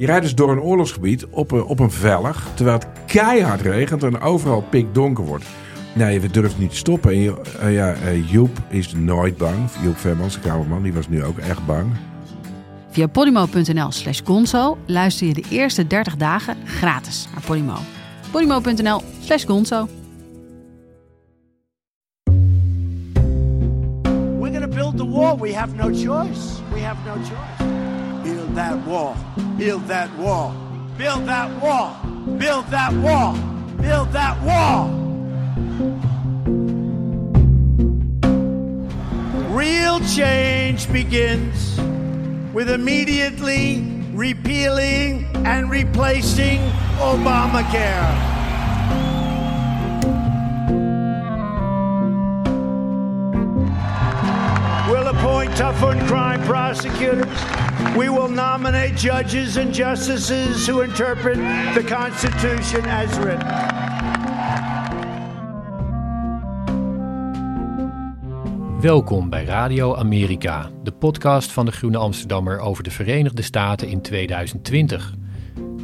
Je rijdt dus door een oorlogsgebied op een, op een vellig, terwijl het keihard regent en overal pikdonker wordt. Nee, we durven niet te stoppen. En je- eh, ja, eh, Joep is nooit bang. Joep Vermans, de kamerman, die was nu ook echt bang. Via podimo.nl slash gonzo luister je de eerste 30 dagen gratis naar Podimo. podimo.nl slash gonzo. We're going to build the wall. We have no choice. We have no choice. That wall. Build that wall. Build that wall. Build that wall. Build that wall. Real change begins with immediately repealing and replacing Obamacare. Appoint tough crime prosecutors. We will nominate judges and justices who interpret the Constitution as written. Welkom bij Radio Amerika, de podcast van de Groene Amsterdammer over de Verenigde Staten in 2020.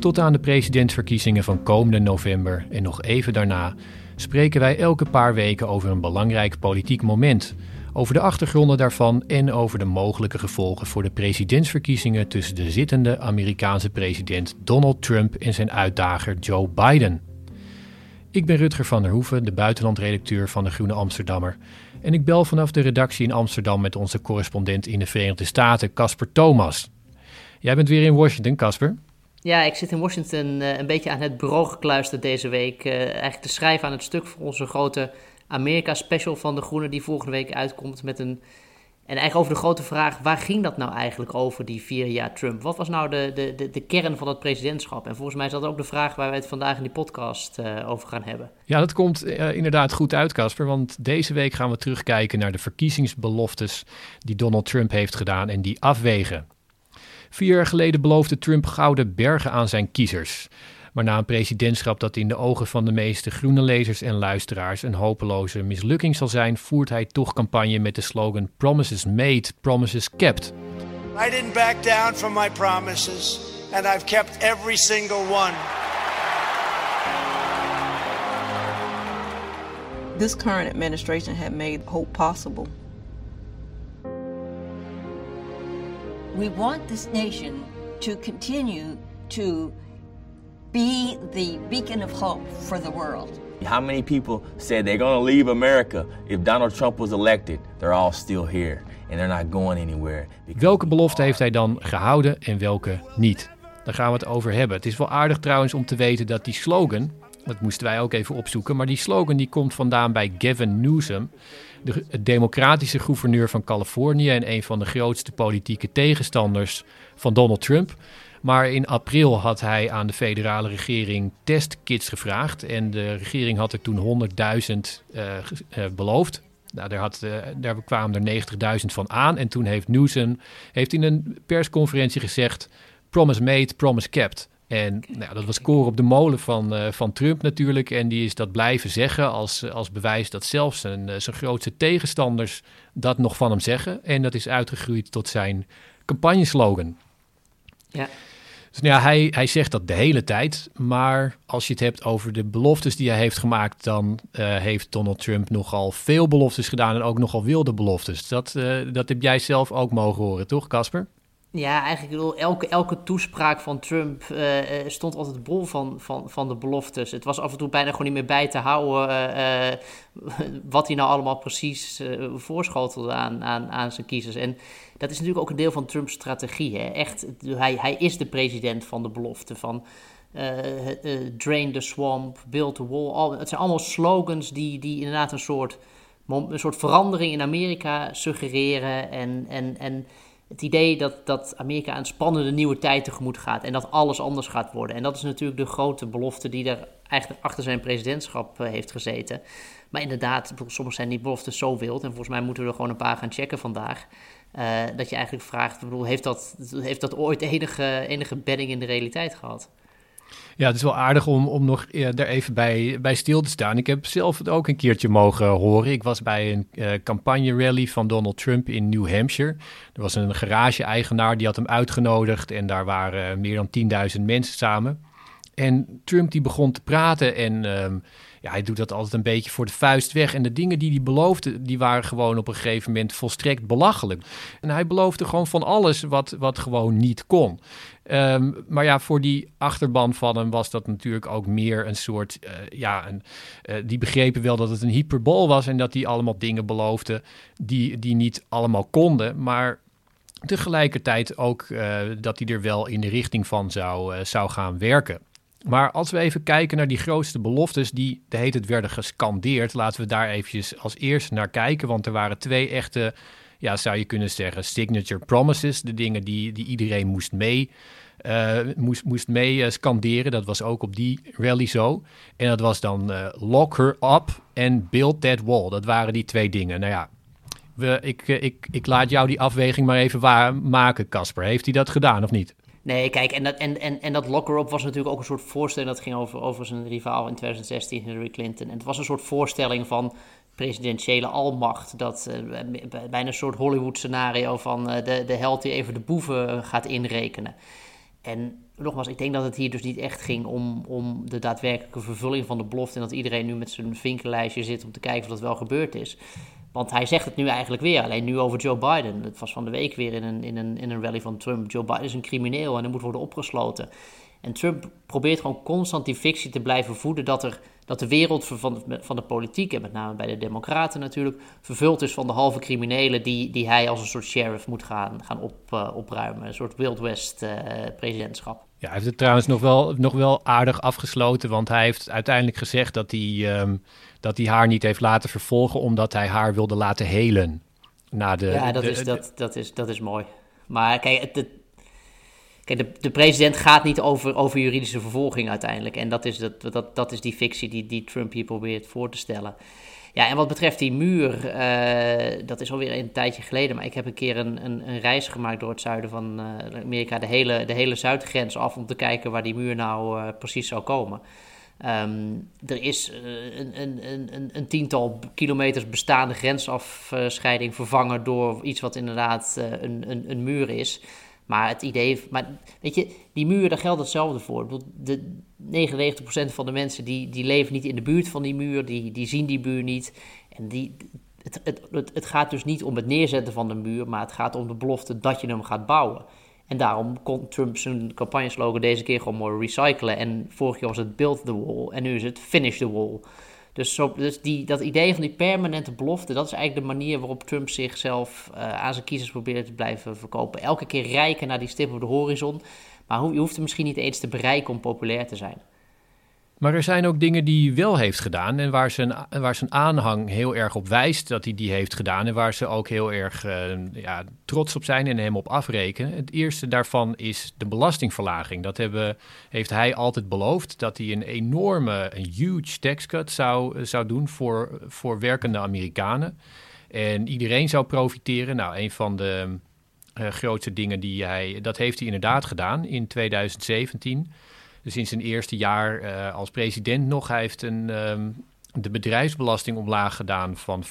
Tot aan de presidentsverkiezingen van komende november en nog even daarna spreken wij elke paar weken over een belangrijk politiek moment, over de achtergronden daarvan en over de mogelijke gevolgen voor de presidentsverkiezingen tussen de zittende Amerikaanse president Donald Trump en zijn uitdager Joe Biden. Ik ben Rutger van der Hoeven, de buitenlandredacteur van de Groene Amsterdammer. En ik bel vanaf de redactie in Amsterdam met onze correspondent in de Verenigde Staten, Casper Thomas. Jij bent weer in Washington, Casper. Ja, ik zit in Washington eh, een beetje aan het bureau gekluisterd deze week. eh, eigenlijk te schrijven aan het stuk voor onze grote Amerika-special van De Groene, die volgende week uitkomt met een... En eigenlijk over de grote vraag, waar ging dat nou eigenlijk over, die vier jaar Trump? Wat was nou de, de, de, kern van het presidentschap? En volgens mij is dat ook de vraag waar we het vandaag in die podcast eh, over gaan hebben. Ja, dat komt eh, inderdaad goed uit, Casper. Want deze week gaan we terugkijken naar de verkiezingsbeloftes die Donald Trump heeft gedaan en die afwegen. Vier jaar geleden beloofde Trump gouden bergen aan zijn kiezers. Maar na een presidentschap dat in de ogen van de meeste groene lezers en luisteraars een hopeloze mislukking zal zijn, voert hij toch campagne met de slogan Promises Made, Promises Kept. I didn't back down from my promises, and I've kept every single one. this current administration had made hope possible. We want this nation to continue to be the beacon of hope for the world. How many people said they're going to leave America if Donald Trump was elected? They're all still here and they're not going anywhere. Welke belofte heeft hij dan gehouden en welke niet? Daar gaan we het over hebben. Het is wel aardig trouwens om te weten dat die slogan, dat moesten wij ook even opzoeken, maar die slogan die komt vandaan bij Gavin Newsom, de democratische gouverneur van Californië en een van de grootste politieke tegenstanders van Donald Trump. Maar in april had hij aan de federale regering testkits gevraagd. En de regering had er toen 100.000 uh, uh, beloofd. Nou, daar, had, daar kwamen er 90.000 van aan. En toen heeft Newsom heeft in een persconferentie gezegd... promise made, promise kept. En nou, dat was koren op de molen van, van Trump natuurlijk. En die is dat blijven zeggen als, als bewijs dat zelfs zijn, zijn grootste tegenstanders dat nog van hem zeggen. En dat is uitgegroeid tot zijn campagneslogan. Ja. Dus nou ja, hij, hij zegt dat de hele tijd. Maar als je het hebt over de beloftes die hij heeft gemaakt, dan uh, heeft Donald Trump nogal veel beloftes gedaan en ook nogal wilde beloftes. Dat, uh, dat heb jij zelf ook mogen horen, toch, Casper? Ja, eigenlijk bedoel, elke, elke toespraak van Trump uh, stond altijd bol van, van, van de beloftes. Het was af en toe bijna gewoon niet meer bij te houden wat hij nou allemaal precies voorschotelde aan, aan, aan zijn kiezers. En dat is natuurlijk ook een deel van Trumps strategie. Hè? Echt, hij, hij is de president van de belofte van uh, uh, drain the swamp, build the wall. Al, het zijn allemaal slogans die, die inderdaad een soort, een soort verandering in Amerika suggereren. En, en, en het idee dat, dat Amerika een spannende nieuwe tijd tegemoet gaat en dat alles anders gaat worden. En dat is natuurlijk de grote belofte die er eigenlijk achter zijn presidentschap uh, heeft gezeten. Maar inderdaad, soms zijn die beloftes zo wild. En volgens mij moeten we er gewoon een paar gaan checken vandaag. Uh, dat je eigenlijk vraagt, bedoel, heeft, dat, heeft dat ooit enige, enige bedding in de realiteit gehad? Ja, het is wel aardig om, om nog er even bij, bij stil te staan. Ik heb zelf het ook een keertje mogen horen. Ik was bij een uh, campagne-rally van Donald Trump in New Hampshire. Er was een garage-eigenaar die had hem uitgenodigd en daar waren meer dan 10.000 mensen samen. En Trump die begon te praten en um, hij doet dat altijd een beetje voor de vuist weg. En de dingen die hij beloofde, die waren gewoon op een gegeven moment volstrekt belachelijk. En hij beloofde gewoon van alles wat, wat gewoon niet kon. Um, maar ja, voor die achterban van hem was dat natuurlijk ook meer een soort. Uh, ja, een, uh, die begrepen wel dat het een hyperbol was en dat hij allemaal dingen beloofde die, die niet allemaal konden. Maar tegelijkertijd ook uh, dat hij er wel in de richting van zou, zou gaan werken. Maar als we even kijken naar die grootste beloftes die de heet het werden gescandeerd, laten we daar eventjes als eerste naar kijken. Want er waren twee echte, ja, zou je kunnen zeggen, signature promises. De dingen die, die iedereen moest mee, uh, moest, moest mee uh, scanderen. Dat was ook op die rally zo. En dat was dan uh, lock her up en build that wall. Dat waren die twee dingen. Nou ja, we, ik, ik, ik laat jou die afweging maar even maken, Casper. Heeft hij dat gedaan of niet? Nee, kijk, en dat, en, en, en dat lock-her-up was natuurlijk ook een soort voorstelling. Dat ging over, over zijn rivaal in 2016, Hillary Clinton. En het was een soort voorstelling van presidentiële almacht. Dat uh, bijna een soort Hollywood-scenario van uh, de, de held die even de boeven gaat inrekenen. En nogmaals, ik denk dat het hier dus niet echt ging om, om de daadwerkelijke vervulling van de belofte. En dat iedereen nu met zijn vinkenlijstje zit om te kijken of dat wel gebeurd is. Want hij zegt het nu eigenlijk weer, alleen nu over Joe Biden. Het was van de week weer in een, in een, in een rally van Trump. Joe Biden is een crimineel en hij moet worden opgesloten. En Trump probeert gewoon constant die fictie te blijven voeden dat, er, dat de wereld van van de politiek, en met name bij de Democraten natuurlijk, vervuld is van de halve criminelen die, die hij als een soort sheriff moet gaan, gaan op, uh, opruimen. Een soort Wild West uh, presidentschap. Ja, hij heeft het trouwens nog wel, nog wel aardig afgesloten, want hij heeft uiteindelijk gezegd dat hij, um, dat hij haar niet heeft laten vervolgen omdat hij haar wilde laten helen. Na de, ja, dat, de, is, dat, dat, is, dat is mooi. Maar kijk, het, het, kijk de, de president gaat niet over, over juridische vervolging uiteindelijk. En dat is, dat, dat, dat is die fictie die, die Trump hier probeert voor te stellen. Ja, en wat betreft die muur, uh, dat is alweer een tijdje geleden, maar ik heb een keer een, een, een reis gemaakt door het zuiden van uh, Amerika, de hele, de hele zuidgrens af, om te kijken waar die muur nou uh, precies zou komen. Um, er is een, een, een, een, tiental kilometers bestaande grensafscheiding vervangen door iets wat inderdaad een, een muur is. Maar het idee, maar weet je, die muur, daar geldt hetzelfde voor. De 99% van de mensen die, die leven niet in de buurt van die muur, die, die zien die muur niet. En die, het, het, het, het gaat dus niet om het neerzetten van de muur, maar het gaat om de belofte dat je hem gaat bouwen. En daarom kon Trump zijn campagneslogan deze keer gewoon mooi recyclen. En vorig jaar was het build the wall en nu is het finish the wall. Dus, dus die, dat idee van die permanente belofte, dat is eigenlijk de manier waarop Trump zichzelf uh, aan zijn kiezers probeert te blijven verkopen. Elke keer rijken naar die stip op de horizon. Maar je hoeft hem misschien niet eens te bereiken om populair te zijn. Maar er zijn ook dingen die hij wel heeft gedaan en waar zijn, waar zijn aanhang heel erg op wijst dat hij die heeft gedaan en waar ze ook heel erg uh, ja, trots op zijn en hem op afrekenen. Het eerste daarvan is de belastingverlaging. Dat hebben, heeft hij altijd beloofd, dat hij een enorme, een huge tax cut zou, zou doen voor, voor werkende Amerikanen. En iedereen zou profiteren. Nou, een van de uh, grootste dingen die hij, dat heeft hij inderdaad gedaan in 2017. Dus zijn eerste jaar uh, als president nog. Heeft een, um, de bedrijfsbelasting omlaag gedaan van 35%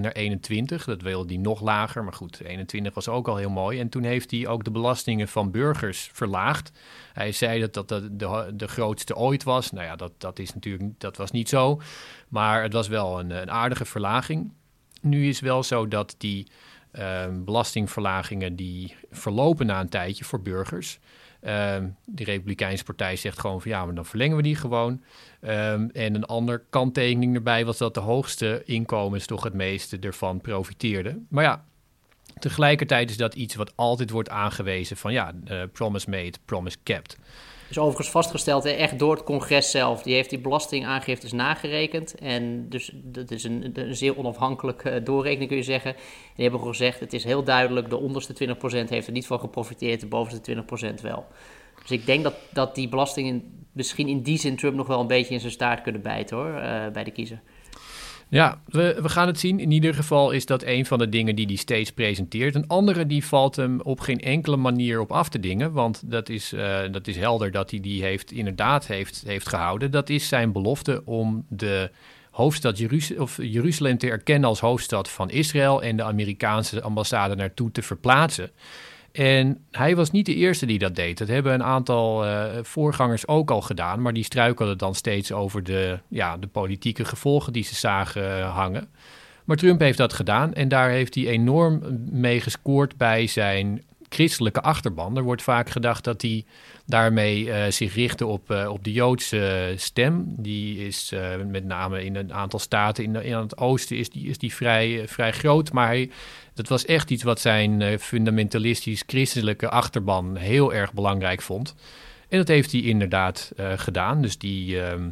naar 21%. Dat wilde hij nog lager, maar goed, 21 was ook al heel mooi. En toen heeft hij ook de belastingen van burgers verlaagd. Hij zei dat dat de, de, grootste ooit was. Nou ja, dat, dat, is natuurlijk, dat was niet zo. Maar het was wel een, een aardige verlaging. Nu is wel zo dat die uh, belastingverlagingen die verlopen na een tijdje voor burgers. Um, de Republikeinse Partij zegt gewoon van ja, maar dan verlengen we die gewoon. Um, en een ander kanttekening erbij was dat de hoogste inkomens toch het meeste ervan profiteerden. Maar ja, tegelijkertijd is dat iets wat altijd wordt aangewezen van ja, uh, promise made, promise kept. Is overigens vastgesteld, echt door het congres zelf. Die heeft die belastingaangiftes nagerekend. En dus dat is een, een zeer onafhankelijke doorrekening, kun je zeggen. En die hebben gezegd, het is heel duidelijk, de onderste 20% heeft er niet van geprofiteerd, de bovenste 20% wel. Dus ik denk dat, dat die belastingen misschien in die zin Trump nog wel een beetje in zijn staart kunnen bijten hoor, uh, bij de kiezer. Ja, we, we gaan het zien. In ieder geval is dat een van de dingen die hij steeds presenteert. Een andere die valt hem op geen enkele manier op af te dingen. Want dat is, uh, dat is helder dat hij die heeft, inderdaad heeft, heeft gehouden. Dat is zijn belofte om de hoofdstad Jeruz of Jeruzalem te erkennen als hoofdstad van Israël en de Amerikaanse ambassade naartoe te verplaatsen. En hij was niet de eerste die dat deed. Dat hebben een aantal uh, voorgangers ook al gedaan, maar die struikelden dan steeds over de, ja, de politieke gevolgen die ze zagen uh, hangen. Maar Trump heeft dat gedaan en daar heeft hij enorm mee gescoord bij zijn christelijke achterban. Er wordt vaak gedacht dat hij daarmee uh, zich richtte op, uh, op de Joodse stem. Die is uh, met name in een aantal staten in, in het oosten is die, is die vrij, vrij groot. Maar dat was echt iets wat zijn fundamentalistisch christelijke achterban heel erg belangrijk vond. En dat heeft hij inderdaad gedaan. Dus die... ehm,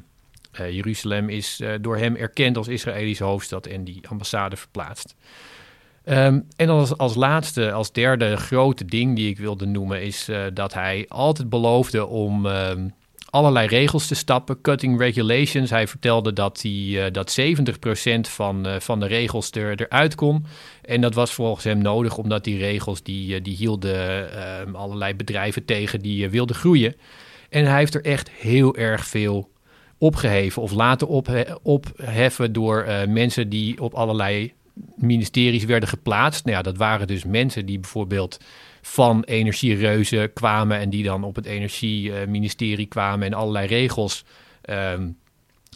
Jeruzalem is door hem erkend als Israëlische hoofdstad en die ambassade verplaatst. Um, en als, als laatste, als derde grote ding die ik wilde noemen, is uh, dat hij altijd beloofde om um, allerlei regels te stappen, cutting regulations. Hij vertelde dat, hij, uh, dat 70% van, uh, van de regels er, eruit kon. En dat was volgens hem nodig, omdat die regels die, die hielden ehm, allerlei bedrijven tegen die wilden groeien. En hij heeft er echt heel erg veel opgeheven of laten ophe opheffen door mensen die op allerlei ministeries werden geplaatst. Nou ja, dat waren dus mensen die bijvoorbeeld van energiereuzen kwamen en die dan op het energieministerie kwamen en allerlei regels um,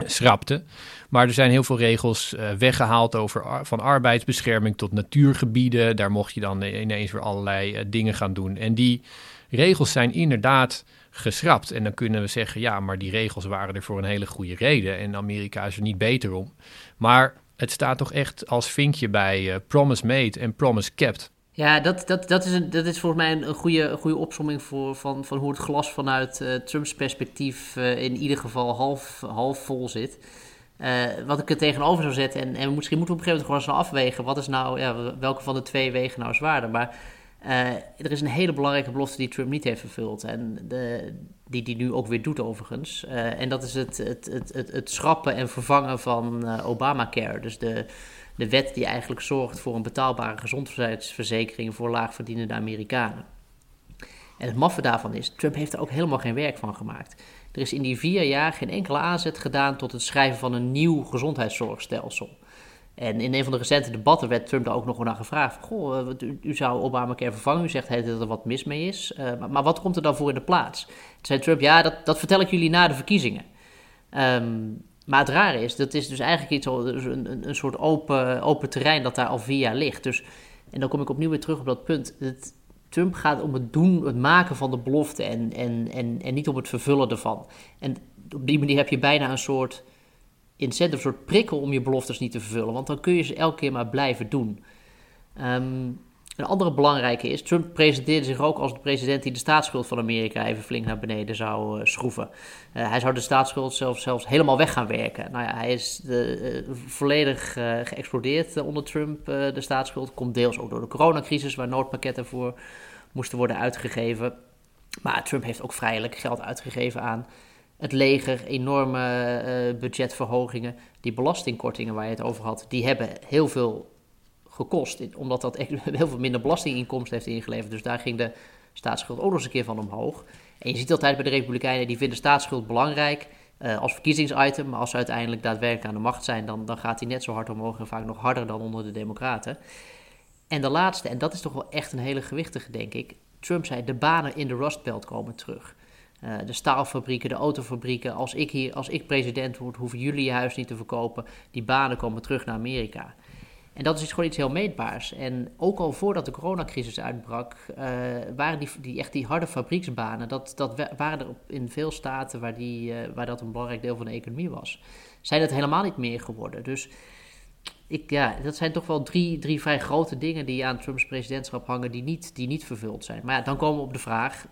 schrapten. Maar er zijn heel veel regels uh, weggehaald over van arbeidsbescherming tot natuurgebieden. Daar mocht je dan ineens weer allerlei uh, dingen gaan doen. En die regels zijn inderdaad geschrapt. En dan kunnen we zeggen, ja, maar die regels waren er voor een hele goede reden. En Amerika is er niet beter om. Maar het staat toch echt als vinkje bij uh, Promise Made en Promise Kept. Ja, dat, dat, dat, is, dat is volgens mij een goede, goede opsomming voor, van, van hoe het glas vanuit uh, Trumps perspectief uh, in ieder geval half, half vol zit. wat ik er tegenover zou zetten, en, en misschien moeten we op een gegeven moment gewoon eens afwegen, wat is nou, ja, welke van de twee wegen nou zwaarder. Maar er is een hele belangrijke belofte die Trump niet heeft vervuld. En de, die die nu ook weer doet overigens. Uh, en dat is het, het, het, het, het schrappen en vervangen van uh, Obamacare. Dus de, de wet die eigenlijk zorgt voor een betaalbare gezondheidsverzekering voor laagverdienende Amerikanen. En het maffe daarvan is, Trump heeft er ook helemaal geen werk van gemaakt. Er is in die vier jaar geen enkele aanzet gedaan tot het schrijven van een nieuw gezondheidszorgstelsel. En in een van de recente debatten werd Trump daar ook nog naar gevraagd. Goh, u, u zou Obamacare vervangen. U zegt dat er wat mis mee is. Uh, maar, wat komt er dan voor in de plaats? Toen zei Trump, ja, dat, dat vertel ik jullie na de verkiezingen. Um, maar het rare is, dat is dus eigenlijk iets, een, een, een soort open, open terrein dat daar al vier jaar ligt. Dus, en dan kom ik opnieuw weer terug op dat punt. Het, Trump gaat om het doen, het maken van de belofte en, en, en, en niet om het vervullen ervan. En op die manier heb je bijna een soort incentive, een soort prikkel om je beloftes niet te vervullen. Want dan kun je ze elke keer maar blijven doen. Um, een andere belangrijke is, Trump presenteerde zich ook als de president die de staatsschuld van Amerika even flink naar beneden zou uh, schroeven. Uh, hij zou de staatsschuld zelfs, zelfs helemaal weg gaan werken. Nou ja, hij is de, uh, volledig geëxplodeerd onder Trump, de staatsschuld. Komt deels ook door de coronacrisis, waar noodpakketten voor moesten worden uitgegeven. Maar Trump heeft ook vrijelijk geld uitgegeven aan het leger, enorme budgetverhogingen. Die belastingkortingen waar je het over had, die hebben heel veel gekost. Omdat dat heel veel minder belastinginkomsten heeft ingeleverd. Dus daar ging de staatsschuld ook nog eens een keer van omhoog. En je ziet altijd bij de Republikeinen, die vinden staatsschuld belangrijk uh, als verkiezingsitem. Maar als ze uiteindelijk daadwerkelijk aan de macht zijn, dan, dan gaat hij net zo hard omhoog en vaak nog harder dan onder de Democraten. En de laatste, en dat is toch wel echt een hele gewichtige, denk ik. Trump zei: de banen in de Rust Belt komen terug. Uh, de staalfabrieken, de autofabrieken. Als ik, hier, als ik president word, hoeven jullie je huis niet te verkopen. Die banen komen terug naar Amerika. En dat is gewoon iets heel meetbaars. En ook al voordat de coronacrisis uitbrak, uh, waren die, die, echt die harde fabrieksbanen, dat, dat waren er in veel staten waar, die, uh, waar dat een belangrijk deel van de economie was. Zijn dat helemaal niet meer geworden. Dus ik, ja, dat zijn toch wel drie, drie vrij grote dingen die aan Trumps presidentschap hangen, die niet, die niet vervuld zijn. Maar ja, dan komen we op de vraag,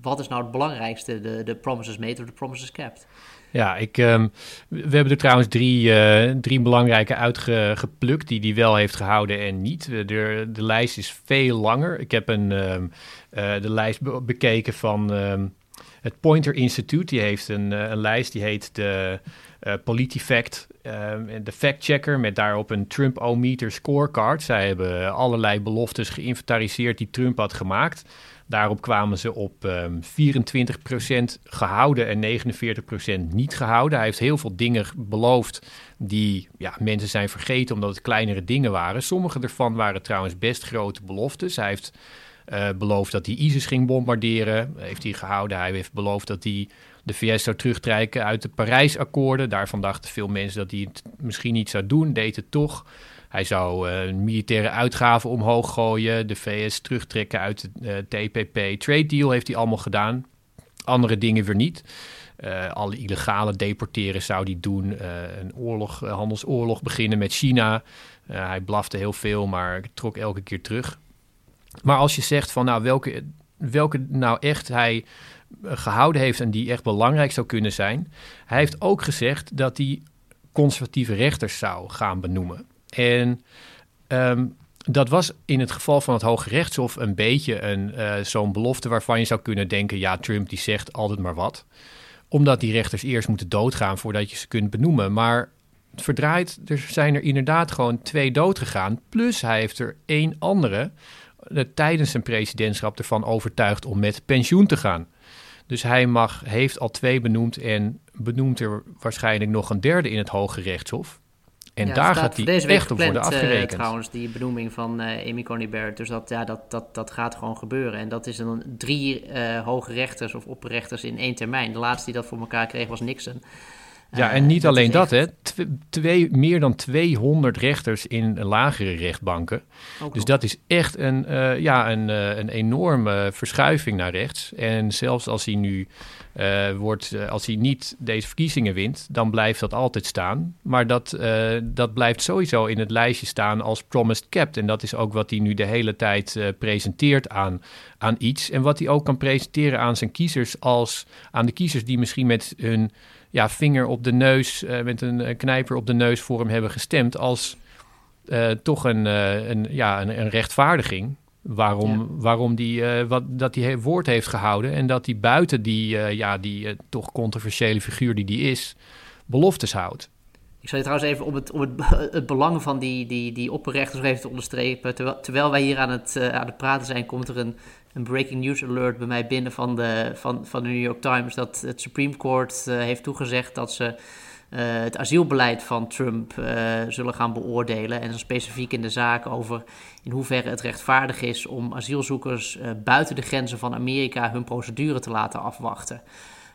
wat is nou het belangrijkste? De, de promises made of de promises kept? Ja, ik, ehm, we hebben er trouwens drie, uh, drie belangrijke uitgeplukt die hij wel heeft gehouden en niet. De, de lijst is veel langer. Ik heb een, uh, de lijst bekeken van uh, het Pointer Institute. Die heeft een, een lijst die heet de PolitiFact, de Fact Checker, met daarop een Trump-O-meter scorecard. Zij hebben allerlei beloftes geïnventariseerd die Trump had gemaakt. Daarop kwamen ze op um, ehm, 24% gehouden en 49% niet gehouden. Hij heeft heel veel dingen beloofd die ja, mensen zijn vergeten omdat het kleinere dingen waren. Sommige ervan waren trouwens best grote beloftes. Hij heeft uh, beloofd dat hij ISIS ging bombarderen. Heeft hij gehouden. Hij heeft beloofd dat hij de VS zou terugtrekken uit de Parijsakkoorden. Daarvan dachten veel mensen dat hij het misschien niet zou doen. Deed het toch. Hij zou uh, militaire uitgaven omhoog gooien, de VS terugtrekken uit de uh, TPP. Trade deal heeft hij allemaal gedaan. Andere dingen weer niet. Uh, alle illegale deporteren zou hij doen. een oorlog, handelsoorlog beginnen met China. hij blafte heel veel, maar trok elke keer terug. Maar als je zegt van nou welke, welke nou echt hij gehouden heeft en die echt belangrijk zou kunnen zijn. Hij heeft ook gezegd dat hij conservatieve rechters zou gaan benoemen. En ehm, dat was in het geval van het Hoge Rechtshof een beetje een, uh, zo'n belofte waarvan je zou kunnen denken: ja, Trump die zegt altijd maar wat. Omdat die rechters eerst moeten doodgaan voordat je ze kunt benoemen. Maar verdraait, er zijn er inderdaad gewoon twee doodgegaan. Plus hij heeft er één andere uh, tijdens zijn presidentschap ervan overtuigd om met pensioen te gaan. Dus hij mag, heeft al twee benoemd en benoemt er waarschijnlijk nog een derde in het Hoge Rechtshof. En ja, daar gaat hij echt op worden gepland, afgerekend. Uh, trouwens, die benoeming van uh, Amy Coney Barrett. Dus dat, ja, dat, dat, dat gaat gewoon gebeuren. En dat is dan drie uh, hoge rechters of opperrechters in één termijn. De laatste die dat voor elkaar kreeg was Nixon. Ja, en niet alleen dat, hè. Twee, meer dan 200 rechters in lagere rechtbanken. Ook dus dat is echt een, uh, ja, een, uh, een enorme verschuiving naar rechts. En zelfs als hij nu uh, wordt, als hij niet deze verkiezingen wint, dan blijft dat altijd staan. Maar dat, dat blijft sowieso in het lijstje staan als promised capped. En dat is ook wat hij nu de hele tijd presenteert aan, aan iets. En wat hij ook kan presenteren aan zijn kiezers als aan de kiezers die misschien met hun ja, vinger op de neus, uh, met een knijper op de neus voor hem hebben gestemd als uh, toch een, een, ja, een, een rechtvaardiging. Waarom, ja. waarom die, wat, dat hij woord heeft gehouden en dat hij buiten die, ja, die toch controversiële figuur die die is, beloftes houdt. Ik zal je trouwens even om het, om het, het belang van die, die, die opperrechters even te onderstrepen. Terwijl, terwijl wij hier aan het, aan het praten zijn, komt er een, een breaking news alert bij mij binnen van de, van, van de New York Times. Dat het Supreme Court uh, heeft toegezegd dat ze uh, het asielbeleid van Trump uh, zullen gaan beoordelen. En dan specifiek in de zaak over in hoeverre het rechtvaardig is om asielzoekers buiten de grenzen van Amerika hun procedure te laten afwachten.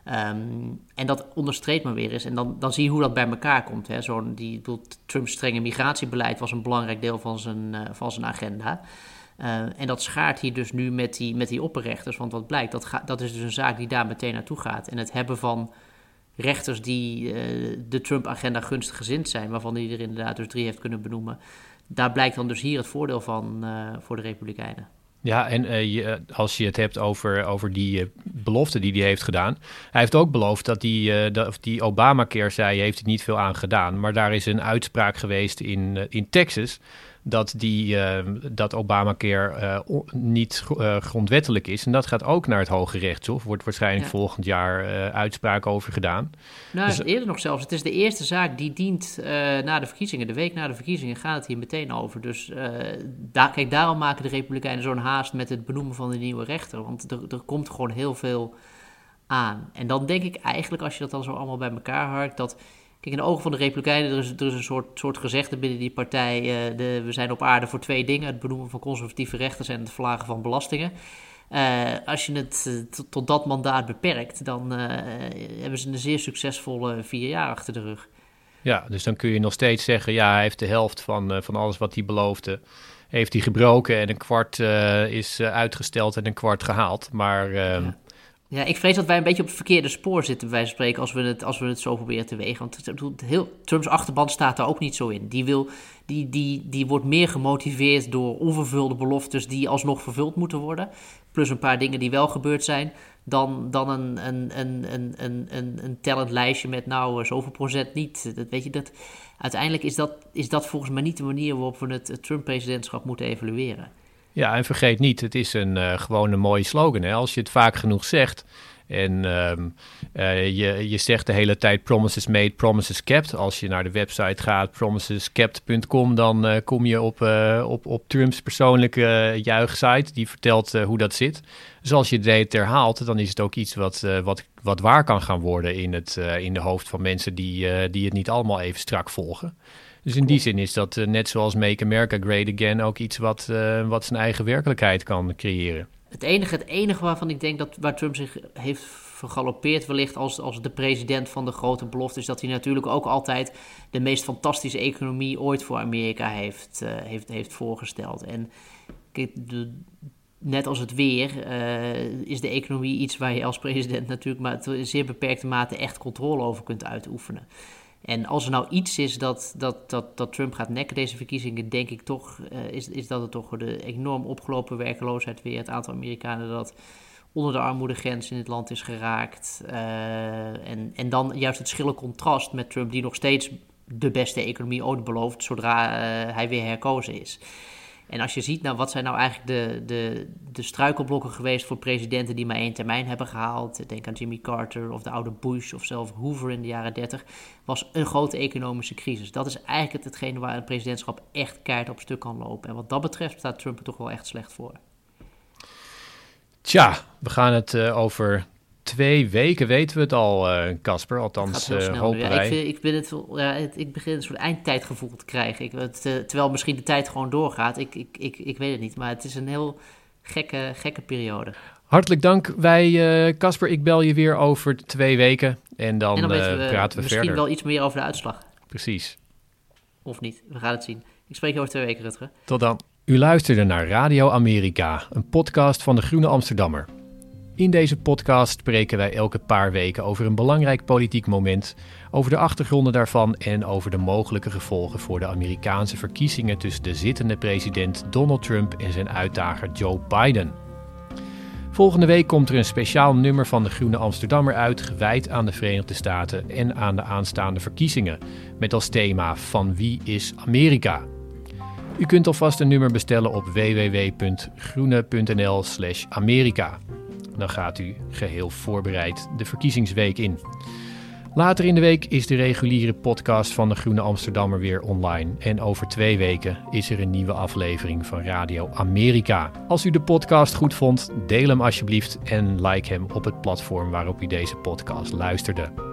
Um, en dat onderstreept maar weer eens. En dan, dan zie je hoe dat bij elkaar komt. Hè. Zo, die, Trumps strenge migratiebeleid was een belangrijk deel van zijn, van zijn agenda. Uh, en dat schaart hier dus nu met die, met die opperrechters. Want wat blijkt, dat, dat is dus een zaak die daar meteen naartoe gaat. En het hebben van rechters die uh, de Trump-agenda gunstig gezind zijn, waarvan hij er inderdaad dus drie heeft kunnen benoemen. Daar blijkt dan dus hier het voordeel van uh, voor de Republikeinen. Ja, en als je het hebt over, over die uh, belofte die hij heeft gedaan. Hij heeft ook beloofd dat die, uh, dat, die Obamacare zei, heeft hij niet veel aan gedaan. Maar daar is een uitspraak geweest in, in Texas dat, die, uh, dat Obamacare uh, niet uh, grondwettelijk is. En dat gaat ook naar het Hoge Rechtshof. Wordt waarschijnlijk ja. volgend jaar uitspraak over gedaan. Nou, dus, eerder nog zelfs. Het is de eerste zaak die dient na de verkiezingen. De week na de verkiezingen gaat het hier meteen over. Dus daar, kijk, daarom maken de Republikeinen zo'n haast met het benoemen van de nieuwe rechter. Want er, er komt gewoon heel veel aan. En dan denk ik eigenlijk, als je dat dan zo allemaal bij elkaar harkt, dat Kijk, in de ogen van de Republikeinen, er is, er is een soort, soort gezegde binnen die partij. Uh, de, we zijn op aarde voor twee dingen: het benoemen van conservatieve rechters en het verlagen van belastingen. Uh, als je het uh, tot dat mandaat beperkt, dan hebben ze een zeer succesvolle vier jaar achter de rug. Ja, dus dan kun je nog steeds zeggen: ja, hij heeft de helft van, van alles wat hij beloofde. Heeft hij gebroken en een kwart is uitgesteld en een kwart gehaald. Maar. Ehm, ja Ja, ik vrees dat wij een beetje op het verkeerde spoor zitten, bij spreken, als we het, als we het zo proberen te wegen. Want het, heel, Trumps achterban staat daar ook niet zo in. Die, wil, die, die, die wordt meer gemotiveerd door onvervulde beloftes die alsnog vervuld moeten worden. Plus een paar dingen die wel gebeurd zijn. Dan, dan een, een, een, een, een, een, een tellend lijstje met nou eh, zoveel procent niet. Dat, weet je, dat, uiteindelijk is dat, is dat volgens mij niet de manier waarop we het Trump-presidentschap moeten evalueren. Ja, en vergeet niet, het is een, uh, gewoon een mooie slogan. Hè? Als je het vaak genoeg zegt en um, uh, je, je zegt de hele tijd promises made, promises kept. Als je naar de website gaat, promiseskept.com, dan uh, kom je op, op, op Trumps persoonlijke juichsite. Die vertelt hoe dat zit. Dus als je het herhaalt, dan is het ook iets wat, wat, wat waar kan gaan worden in, het, in de hoofd van mensen die, die het niet allemaal even strak volgen. Dus in die zin is dat uh, net zoals Make America Great Again ook iets wat, uh, wat zijn eigen werkelijkheid kan creëren. Het enige, het enige waarvan ik denk dat waar Trump zich heeft vergalopeerd wellicht als, als de president van de grote belofte... is dat hij natuurlijk ook altijd de meest fantastische economie ooit voor Amerika heeft, uh, heeft, heeft voorgesteld. En kijk, de, net als het weer is de economie iets waar je als president natuurlijk maar in zeer beperkte mate echt controle over kunt uitoefenen. En als er nou iets is dat, dat, dat, dat Trump gaat nekken deze verkiezingen, denk ik toch, uh, is, is dat het toch de enorm opgelopen werkeloosheid weer. Het aantal Amerikanen dat onder de armoedegrens in het land is geraakt. Uh, en, en dan juist het schille contrast met Trump, die nog steeds de beste economie ooit belooft zodra uh, hij weer herkozen is. En als je ziet, nou, wat zijn nou eigenlijk de, de, de struikelblokken geweest voor presidenten die maar één termijn hebben gehaald. Denk aan Jimmy Carter of de oude Bush of zelf Hoover in de jaren 30. Was een grote economische crisis. Dat is eigenlijk hetgene waar een presidentschap echt keihard op stuk kan lopen. En wat dat betreft staat Trump er toch wel echt slecht voor. Tja, we gaan het uh, over twee weken weten we het al, Casper. Uh, Althans, uh, hopen ja, wij. Ik, ik, ben het, ja, het, ik begin een soort eindtijdgevoel te krijgen. Ik, het, terwijl misschien de tijd gewoon doorgaat. Ik, ik, ik, ik weet het niet, maar het is een heel gekke, gekke periode. Hartelijk dank. Wij, Casper, ik bel je weer over twee weken. En dan, en dan we praten we misschien verder. wel iets meer over de uitslag. Precies. Of niet, we gaan het zien. Ik spreek je over twee weken, Rutger. Tot dan. U luisterde naar Radio Amerika, een podcast van de Groene Amsterdammer. In deze podcast spreken wij elke paar weken over een belangrijk politiek moment, over de achtergronden daarvan en over de mogelijke gevolgen voor de Amerikaanse verkiezingen tussen de zittende president Donald Trump en zijn uitdager Joe Biden. Volgende week komt er een speciaal nummer van de Groene Amsterdammer uit, gewijd aan de Verenigde Staten en aan de aanstaande verkiezingen, met als thema Van wie is Amerika? U kunt alvast een nummer bestellen op www.groene.nl/amerika dan gaat u geheel voorbereid de verkiezingsweek in. Later in de week is de reguliere podcast van de Groene Amsterdammer weer online. En over twee weken is er een nieuwe aflevering van Radio Amerika. Als u de podcast goed vond, deel hem alsjeblieft en like hem op het platform waarop u deze podcast luisterde.